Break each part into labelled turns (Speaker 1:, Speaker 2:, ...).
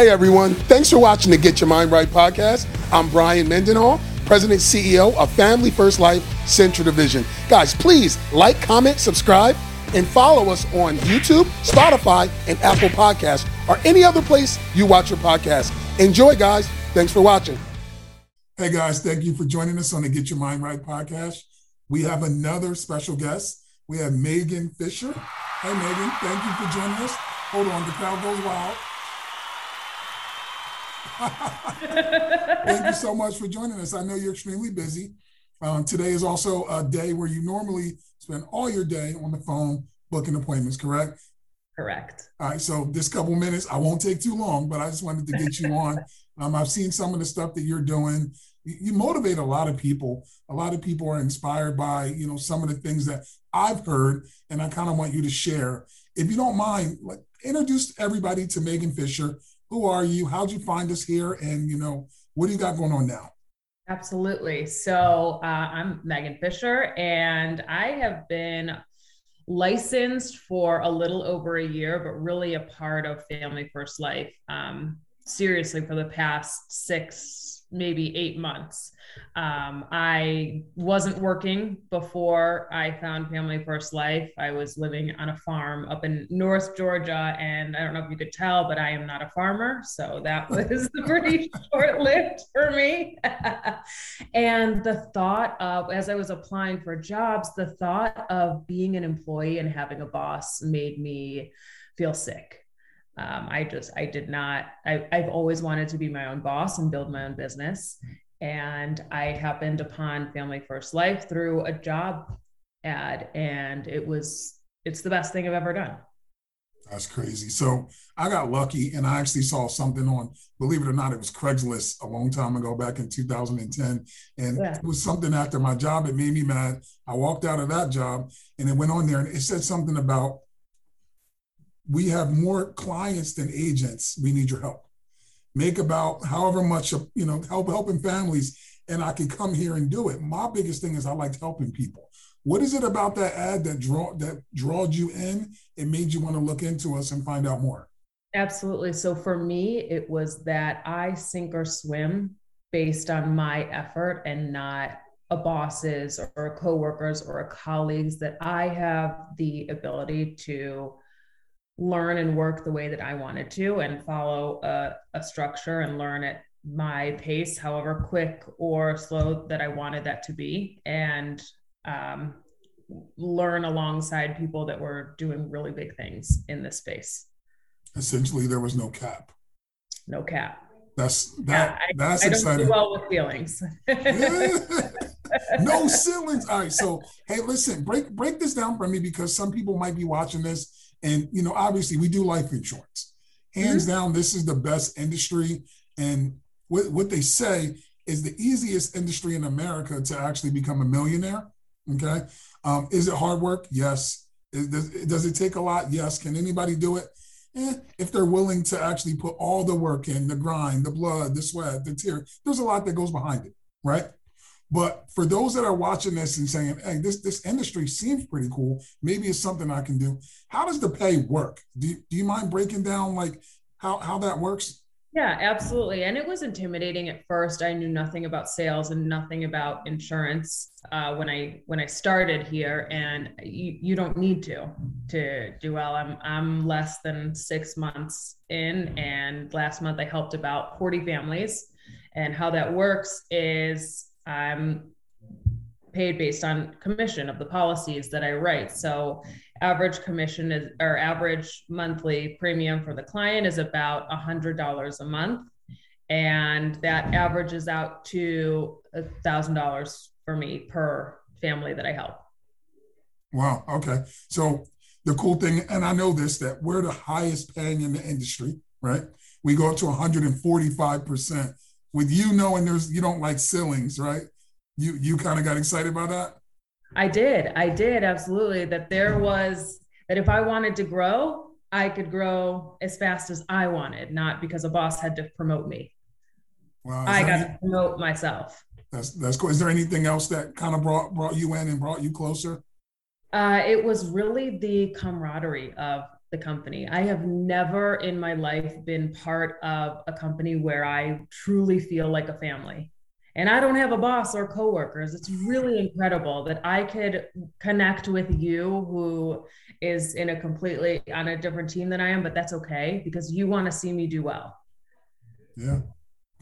Speaker 1: Hey everyone, thanks for watching the Get Your Mind Right podcast. I'm Brian Mendenhall, President CEO of Family First Life Central Division. Guys, please like, comment, subscribe, and follow us on YouTube, Spotify, and Apple Podcasts, or any other place you watch your podcast. Enjoy, guys. Thanks for watching. Hey guys, thank you for joining us on the Get Your Mind Right podcast. We have another special guest. We have Megan Fisher. Hey Megan, thank you for joining us. Hold on, the crowd goes wild. Thank you so much for joining us. I know you're extremely busy. Um, today is also a day where you normally spend all your day on the phone booking appointments, correct?
Speaker 2: Correct.
Speaker 1: All right. So this couple minutes, I won't take too long, but I just wanted to get you on. Um, I've seen some of the stuff that you're doing. You, you motivate a lot of people. A lot of people are inspired by, you know, some of the things that I've heard, and I kind of want you to share. If you don't mind, like introduce everybody to Megan Fisher who are you? How'd you find us here? And, you know, what do you got going on now?
Speaker 2: Absolutely. So uh, I'm Megan Fisher, and I have been licensed for a little over a year, but really a part of Family First Life. Um, seriously, for the past six, maybe eight months. Um, I wasn't working before I found Family First Life. I was living on a farm up in North Georgia, and I don't know if you could tell, but I am not a farmer, so that was pretty short lived for me. and the thought of, as I was applying for jobs, the thought of being an employee and having a boss made me feel sick. Um, I just, I did not, I, I've always wanted to be my own boss and build my own business. And I happened upon Family First Life through a job ad, and it was it's the best thing I've ever done.
Speaker 1: That's crazy. So I got lucky and I actually saw something on, believe it or not, it was Craigslist a long time ago, back in 2010. And yeah. it was something after my job. It made me mad. I walked out of that job and it went on there and it said something about we have more clients than agents. We need your help. Make about however much you know help helping families and i can come here and do it. My biggest thing is i like helping people. What is it about that ad that draw that drawed you in and made you want to look into us and find out more?
Speaker 2: Absolutely. So for me it was that i sink or swim based on my effort and not a boss's or a coworkers or a colleagues that i have the ability to learn and work the way that I wanted to and follow a, a structure and learn at my pace, however quick or slow that I wanted that to be, and um, learn alongside people that were doing really big things in this space.
Speaker 1: Essentially, there was no cap.
Speaker 2: No cap.
Speaker 1: That's that. Yeah, I, that's
Speaker 2: I
Speaker 1: exciting.
Speaker 2: do well with feelings.
Speaker 1: no ceilings. All right. So, hey, listen, break break this down for me because some people might be watching this and you know, obviously, we do life insurance. Hands mm-hmm. down, this is the best industry. And what, what they say is the easiest industry in America to actually become a millionaire. Okay. Um, is it hard work? Yes. Is, does, does, it take a lot? Yes. Can anybody do it? Eh, if they're willing to actually put all the work in, the grind, the blood, the sweat, the tear, there's a lot that goes behind it, right? But for those that are watching this and saying, "Hey, this this industry seems pretty cool. Maybe it's something I can do." How does the pay work? Do you, do you mind breaking down like how how that works?
Speaker 2: Yeah, absolutely. And it was intimidating at first. I knew nothing about sales and nothing about insurance uh, when I when I started here. And you, you don't need to to do well. I'm I'm less than six months in, and last month I helped about 40 families. And how that works is I'm paid based on commission of the policies that I write. So average commission is or average monthly premium for the client is about a hundred dollars a month. And that averages out to a thousand dollars for me per family that I help.
Speaker 1: Wow. Okay. So the cool thing, and I know this, that we're the highest paying in the industry, right? We go up to 145% with you knowing there's you don't like ceilings, right? You you kind of got excited about that.
Speaker 2: I did. I did absolutely. That there was that if I wanted to grow, I could grow as fast as I wanted, not because a boss had to promote me. Wow, I got any, to promote myself.
Speaker 1: That's that's cool. Is there anything else that kind of brought brought you in and brought you closer?
Speaker 2: Uh, it was really the camaraderie of the company. I have never in my life been part of a company where I truly feel like a family. And I don't have a boss or coworkers. It's really incredible that I could connect with you who is in a completely on a different team than I am, but that's okay because you want to see me do well.
Speaker 1: Yeah.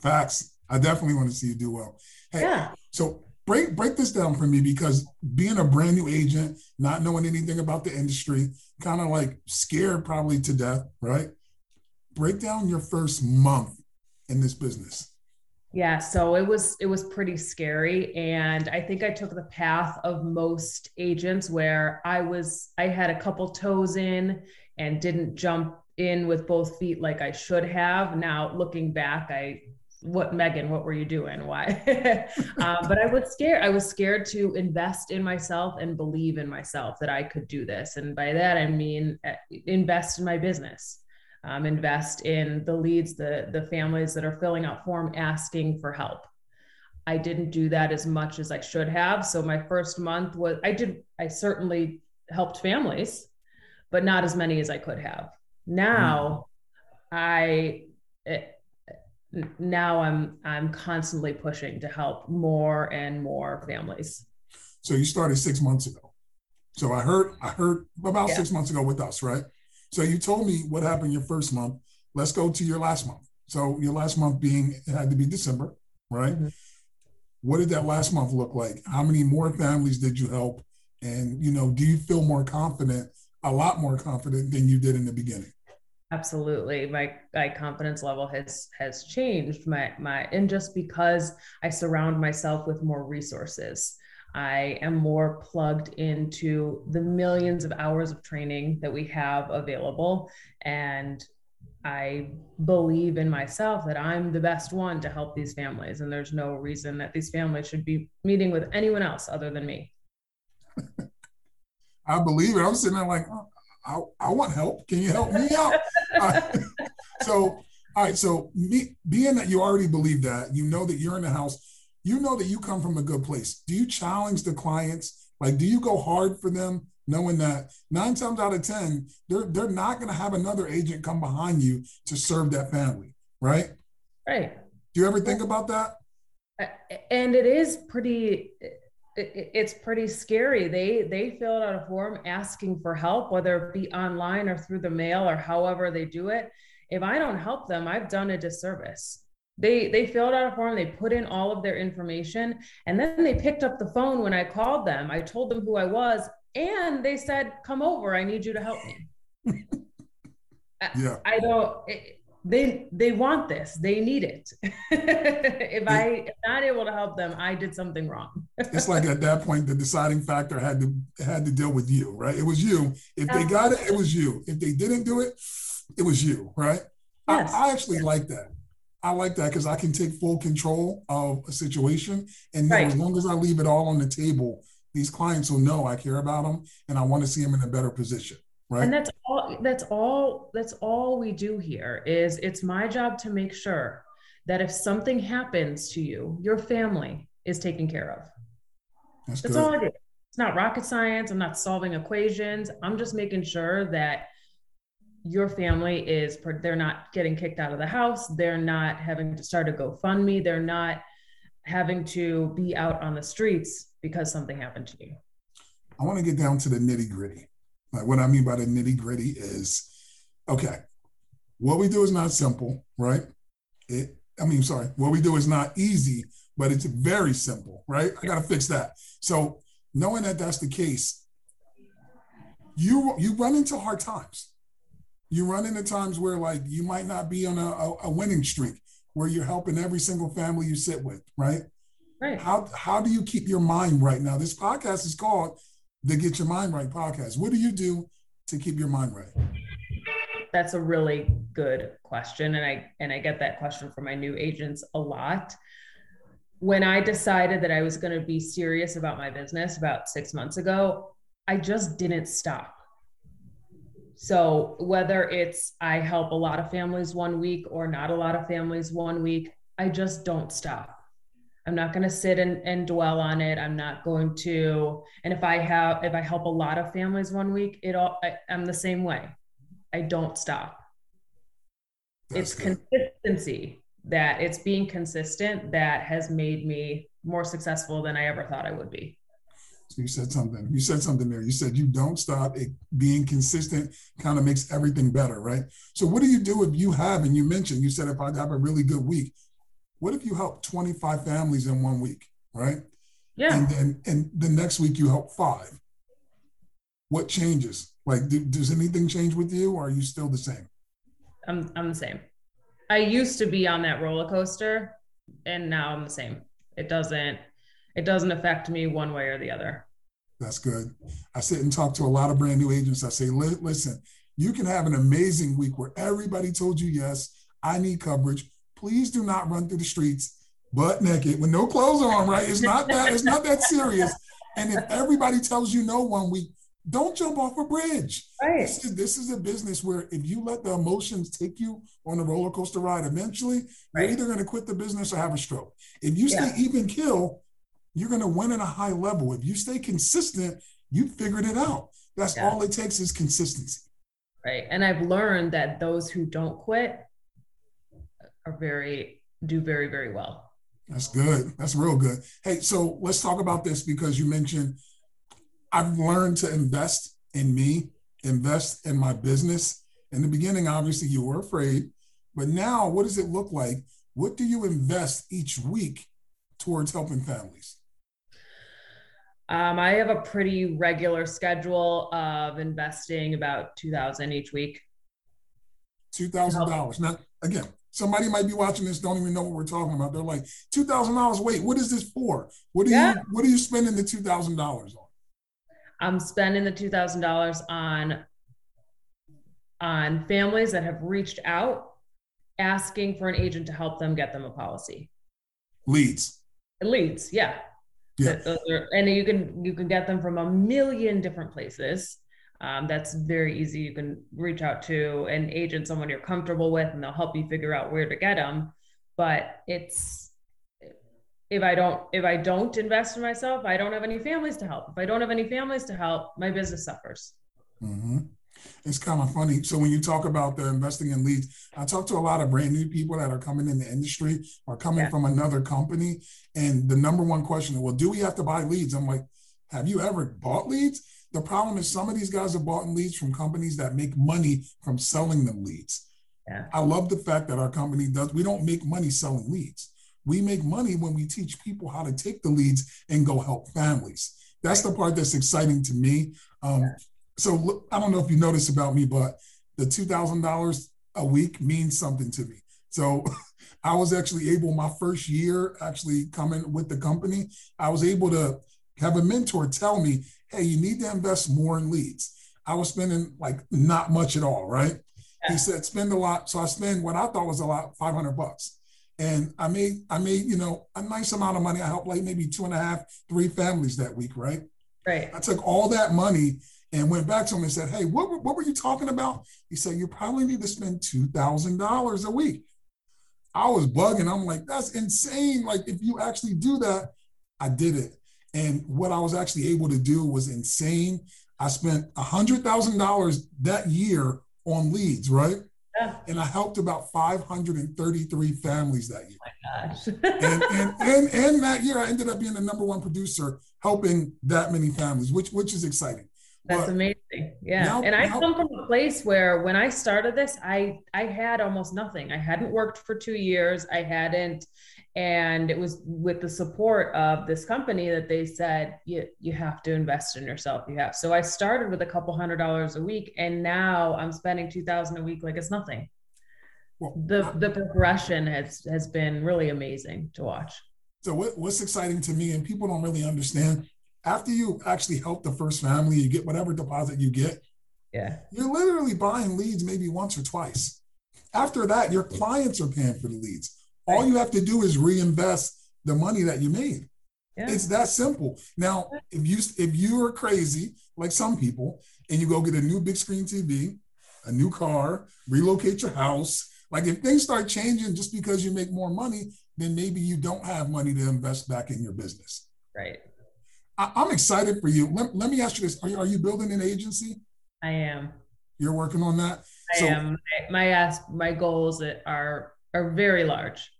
Speaker 1: Facts. I definitely want to see you do well. Hey, yeah. So break break this down for me because being a brand new agent, not knowing anything about the industry, kind of like scared probably to death, right? Break down your first month in this business.
Speaker 2: Yeah, so it was it was pretty scary and I think I took the path of most agents where I was I had a couple toes in and didn't jump in with both feet like I should have. Now looking back, I what Megan, what were you doing? Why? um, but I was scared. I was scared to invest in myself and believe in myself that I could do this. And by that, I mean uh, invest in my business, um, invest in the leads, the, the families that are filling out form asking for help. I didn't do that as much as I should have. So my first month was, I did, I certainly helped families, but not as many as I could have. Now mm. I, it, now I'm I'm constantly pushing to help more and more families.
Speaker 1: So you started six months ago. So I heard I heard about yeah. six months ago with us, right? So you told me what happened your first month. Let's go to your last month. So your last month being it had to be December, right? Mm-hmm. What did that last month look like? How many more families did you help? And you know, do you feel more confident, a lot more confident than you did in the beginning?
Speaker 2: Absolutely my my confidence level has has changed my my and just because i surround myself with more resources i am more plugged into the millions of hours of training that we have available and i believe in myself that i'm the best one to help these families and there's no reason that these families should be meeting with anyone else other than me
Speaker 1: I believe it. I'm sitting there like, oh, I, I want help. Can you help me out? Uh, so, all right. So, me, being that you already believe that, you know that you're in the house, you know that you come from a good place. Do you challenge the clients? Like, do you go hard for them, knowing that nine times out of ten, they're they're not going to have another agent come behind you to serve that family, right?
Speaker 2: Right.
Speaker 1: Do you ever think about that?
Speaker 2: And it is pretty it's pretty scary. They they filled out a form asking for help, whether it be online or through the mail or however they do it. If I don't help them, I've done a disservice. They they filled out a form, they put in all of their information, and then they picked up the phone when I called them. I told them who I was, and they said, "Come over. I need you to help me." yeah. I, I don't. It, they they want this. They need it. If i am not able to help them i did something wrong.
Speaker 1: It's like at that point the deciding factor had to had to deal with you right? It was you. If they got it it was you. If they didn't do it it was you right? Yes. I, I actually like that. I like that because i can take full control of a situation and right. as long as i leave it all on the table these clients will know i care about them and i want to see them in a better position Right.
Speaker 2: And that's all that's all that's all we do here is it's my job to make sure that if something happens to you, your family is taken care of. That's, that's all I do. It's not rocket science. I'm not solving equations. I'm just making sure that your family is they're not getting kicked out of the house. They're not having to start a GoFundMe. They're not having to be out on the streets because something happened to you.
Speaker 1: I want to get down to the nitty gritty. Like what I mean by the nitty gritty is, okay, what we do is not simple, right? It, I mean, sorry, what we do is not easy, but it's very simple, right? I got to fix that. So knowing that that's the case, you you run into hard times. You run into times where like you might not be on a, a, a winning streak, where you're helping every single family you sit with, right? Right. How how do you keep your mind right now? This podcast is called the Get Your Mind Right podcast. What do you do to keep your mind right?
Speaker 2: That's a really good question. And I and I get that question from my new agents a lot. When I decided that I was going to be serious about my business about six months ago, I just didn't stop. So whether it's I help a lot of families one week or not a lot of families one week, I just don't stop. I'm not going to sit and, and dwell on it. I'm not going to, and if I have, if I help a lot of families one week, it all, I, I'm the same way. I don't stop. That's it's good. consistency that it's being consistent that has made me more successful than I ever thought I would be.
Speaker 1: So you said something. You said something there. You said you don't stop. It being consistent kind of makes everything better, right? So what do you do if you have, and you mentioned, you said if I have a really good week, what if you help 25 families in one week, right?
Speaker 2: Yeah.
Speaker 1: And then and the next week you help five. What changes? Like, do, does anything change with you, or are you still the same?
Speaker 2: I'm I'm the same. I used to be on that roller coaster, and now I'm the same. It doesn't it doesn't affect me one way or the other.
Speaker 1: That's good. I sit and talk to a lot of brand new agents. I say, listen, you can have an amazing week where everybody told you yes. I need coverage. Please do not run through the streets butt naked with no clothes on. Right? It's not that. It's not that serious. And if everybody tells you no one week, don't jump off a bridge.
Speaker 2: Right.
Speaker 1: This is this is a business where if you let the emotions take you on a roller coaster ride, eventually right. you're either going to quit the business or have a stroke. If you stay yeah. even kill, you're going to win at a high level. If you stay consistent, you figured it out. That's yeah. all it takes is consistency.
Speaker 2: Right. And I've learned that those who don't quit are very do very very well.
Speaker 1: That's good. That's real good. Hey, so let's talk about this because you mentioned I've learned to invest in me, invest in my business. In the beginning, obviously, you were afraid, but now what does it look like? What do you invest each week towards helping families?
Speaker 2: Um, I have a pretty regular schedule of investing about two thousand each week.
Speaker 1: Two thousand dollars. Now, again, somebody might be watching this, don't even know what we're talking about. They're like, two thousand dollars. Wait, what is this for? What are yeah. you What are you spending the two thousand dollars on?
Speaker 2: I'm spending the two thousand dollars on on families that have reached out asking for an agent to help them get them a policy.
Speaker 1: Leads.
Speaker 2: Leads, yeah. Yeah. Are, and you can you can get them from a million different places. Um, that's very easy. You can reach out to an agent, someone you're comfortable with, and they'll help you figure out where to get them. But it's if I don't if I don't invest in myself, I don't have any families to help. If I don't have any families to help, my business suffers.
Speaker 1: Mm-hmm it's kind of funny. So when you talk about the investing in leads, I talk to a lot of brand new people that are coming in the industry or coming yeah. from another company. And the number one question well, do we have to buy leads? I'm like, have you ever bought leads? The problem is some of these guys have bought in leads from companies that make money from selling them leads.
Speaker 2: Yeah.
Speaker 1: I love the fact that our company does, we don't make money selling leads. We make money when we teach people how to take the leads and go help families. That's the part that's exciting to me. Um, yeah so I don't know if you noticed about me, but the two thousand dollars a week means something to me. So I was actually able my first year actually coming with the company. I was able to have a mentor tell me, "Hey, you need to invest more in leads." I was spending like not much at all, right? Yeah. He said spend a lot, so I spend what I thought was a lot, five hundred bucks, and I made I made you know a nice amount of money. I helped like maybe two and a half, three families that week, right?
Speaker 2: Right.
Speaker 1: I took all that money and went back to him and said, Hey, what, what were you talking about? He said, You probably need to spend $2,000 a week. I was bugging. I'm like, That's insane. Like, if you actually do that, I did it. And what I was actually able to do was insane. I spent $100,000 that year on leads, right? Yeah. And I helped about 533 families that year.
Speaker 2: Oh my gosh.
Speaker 1: and, and, and, and that year, I ended up being the number one producer helping that many families, which, which is exciting.
Speaker 2: That's but amazing. Yeah. Now, and I now, come from a place where when I started this, I I had almost nothing. I hadn't worked for 2 years. I hadn't and it was with the support of this company that they said you you have to invest in yourself. You have. So I started with a couple hundred dollars a week and now I'm spending 2000 a week like it's nothing. The uh the progression has has been really amazing to watch.
Speaker 1: So what, what's exciting to me and people don't really understand after you actually help the first family, you get whatever deposit you get.
Speaker 2: Yeah.
Speaker 1: You're literally buying leads maybe once or twice. After that, your clients are paying for the leads. All you have to do is reinvest the money that you made. Yeah. It's that simple. Now, if you if you are crazy like some people and you go get a new big screen TV, a new car, relocate your house, like if things start changing just because you make more money, then maybe you don't have money to invest back in your business.
Speaker 2: Right.
Speaker 1: I, am excited for you. Let, let me ask you this: are you, are you building an agency?
Speaker 2: I am.
Speaker 1: You're working on that.
Speaker 2: I so, am. My, my ask, my goals are are very large.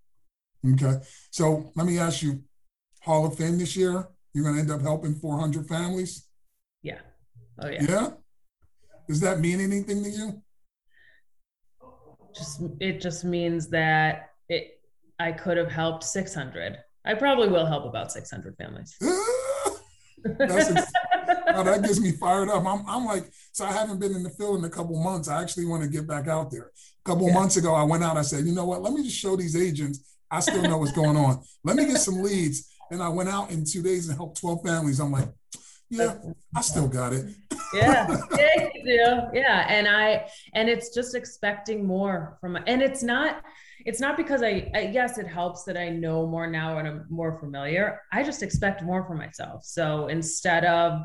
Speaker 1: Okay, so let me ask you, Hall of Fame this year. You're going to end up helping 400 families.
Speaker 2: Yeah. Oh yeah.
Speaker 1: Yeah. Does that mean anything to you?
Speaker 2: Just it just means that it I could have helped 600. I probably will help about 600 families.
Speaker 1: That's oh, that gets me fired up. I'm, I'm like, so I haven't been in the field in a couple months. I actually want to get back out there. A couple yeah. months ago, I went out. I said, you know what? Let me just show these agents. I still know what's going on. Let me get some leads. And I went out in two days and helped 12 families. I'm like, yeah, I still got it.
Speaker 2: Yeah, yeah, you do. Yeah, and I and it's just expecting more from, and it's not it's not because I, I, yes it helps that i know more now and i'm more familiar. I just expect more for myself. So instead of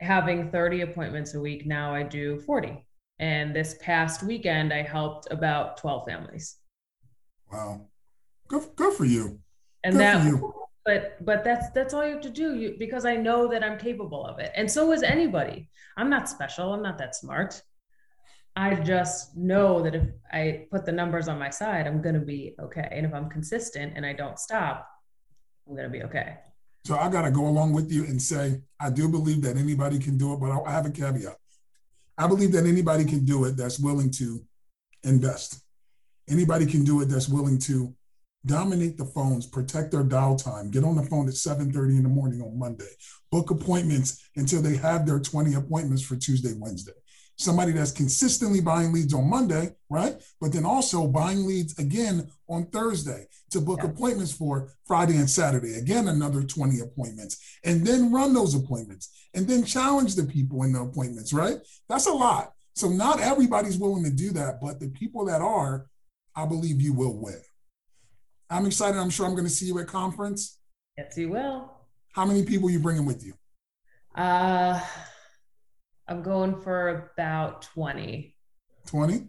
Speaker 2: having 30 appointments a week now i do 40 and this past weekend i helped about 12 families.
Speaker 1: Wow. Good, good for you.
Speaker 2: And good that but but that's that's all you have to do you because i know that i'm capable of it and so is anybody i'm not special i'm not that smart I just know that if I put the numbers on my side, I'm going to be okay. And if I'm consistent and I don't stop, I'm going to be okay.
Speaker 1: So I got to go along with you and say, I do believe that anybody can do it, but I have a caveat. I believe that anybody can do it that's willing to invest. Anybody can do it that's willing to dominate the phones, protect their dial time, get on the phone at 7:30 in the morning on Monday, book appointments until they have their 20 appointments for Tuesday, Wednesday somebody that's consistently buying leads on Monday, right? But then also buying leads again on Thursday to book yeah. appointments for Friday and Saturday. Again, another 20 appointments, and then run those appointments and then challenge the people in the appointments, right? That's a lot. So not everybody's willing to do that, but the people that are, I believe you will win. I'm excited. I'm sure I'm going to see you at conference.
Speaker 2: Yes, you will.
Speaker 1: How many people are you bringing with you?
Speaker 2: Uh, I'm going for about 20.
Speaker 1: 20?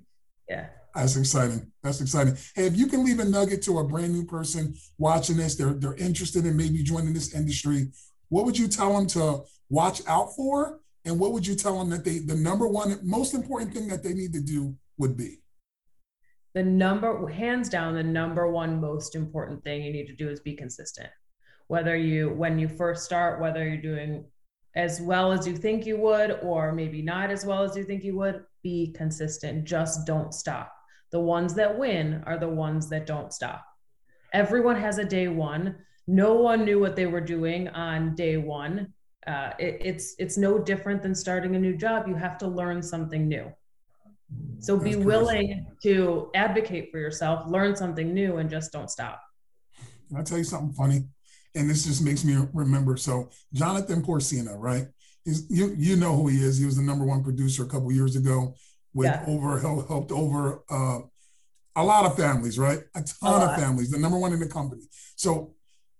Speaker 2: Yeah.
Speaker 1: That's exciting. That's exciting. Hey, if you can leave a nugget to a brand new person watching this, they're they're interested in maybe joining this industry. What would you tell them to watch out for? And what would you tell them that they the number one most important thing that they need to do would be?
Speaker 2: The number hands down, the number one most important thing you need to do is be consistent. Whether you when you first start, whether you're doing as well as you think you would, or maybe not as well as you think you would, be consistent. Just don't stop. The ones that win are the ones that don't stop. Everyone has a day one. No one knew what they were doing on day one. Uh, it, it's it's no different than starting a new job. You have to learn something new. So be willing to advocate for yourself, learn something new, and just don't stop.
Speaker 1: Can I tell you something funny? and this just makes me remember. So Jonathan Porcina, right? He's, you you know who he is. He was the number one producer a couple years ago with yeah. over helped over uh, a lot of families, right? A ton of families. The number one in the company. So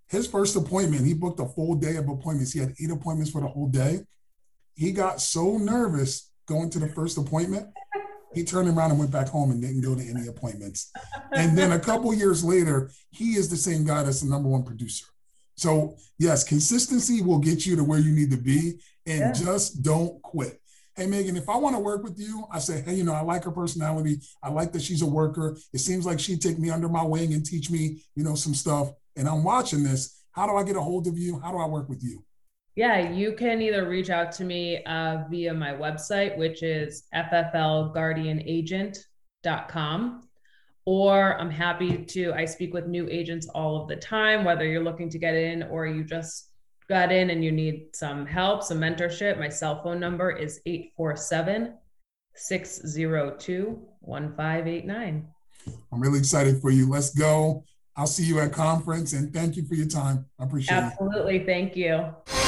Speaker 1: his first appointment, he booked a full day of appointments. He had eight appointments for the whole day. He got so nervous going to the first appointment, he turned around and went back home and didn't go to any appointments. And then a couple years later, he is the same guy that's the number one producer. So, yes, consistency will get you to where you need to be and yeah. just don't quit. Hey, Megan, if I want to work with you, I say, hey, you know, I like her personality. I like that she's a worker. It seems like she'd take me under my wing and teach me, you know, some stuff. And I'm watching this. How do I get a hold of you? How do I work with you?
Speaker 2: Yeah, you can either reach out to me uh, via my website, which is fflguardianagent.com or I'm happy to. I speak with new agents all of the time, whether you're looking to get in or you just got in and you need some help, some mentorship. My cell phone number is 847 602 1589.
Speaker 1: I'm really excited for you. Let's go. I'll see you at conference and thank you for your time. I appreciate
Speaker 2: Absolutely.
Speaker 1: it.
Speaker 2: Absolutely. Thank you.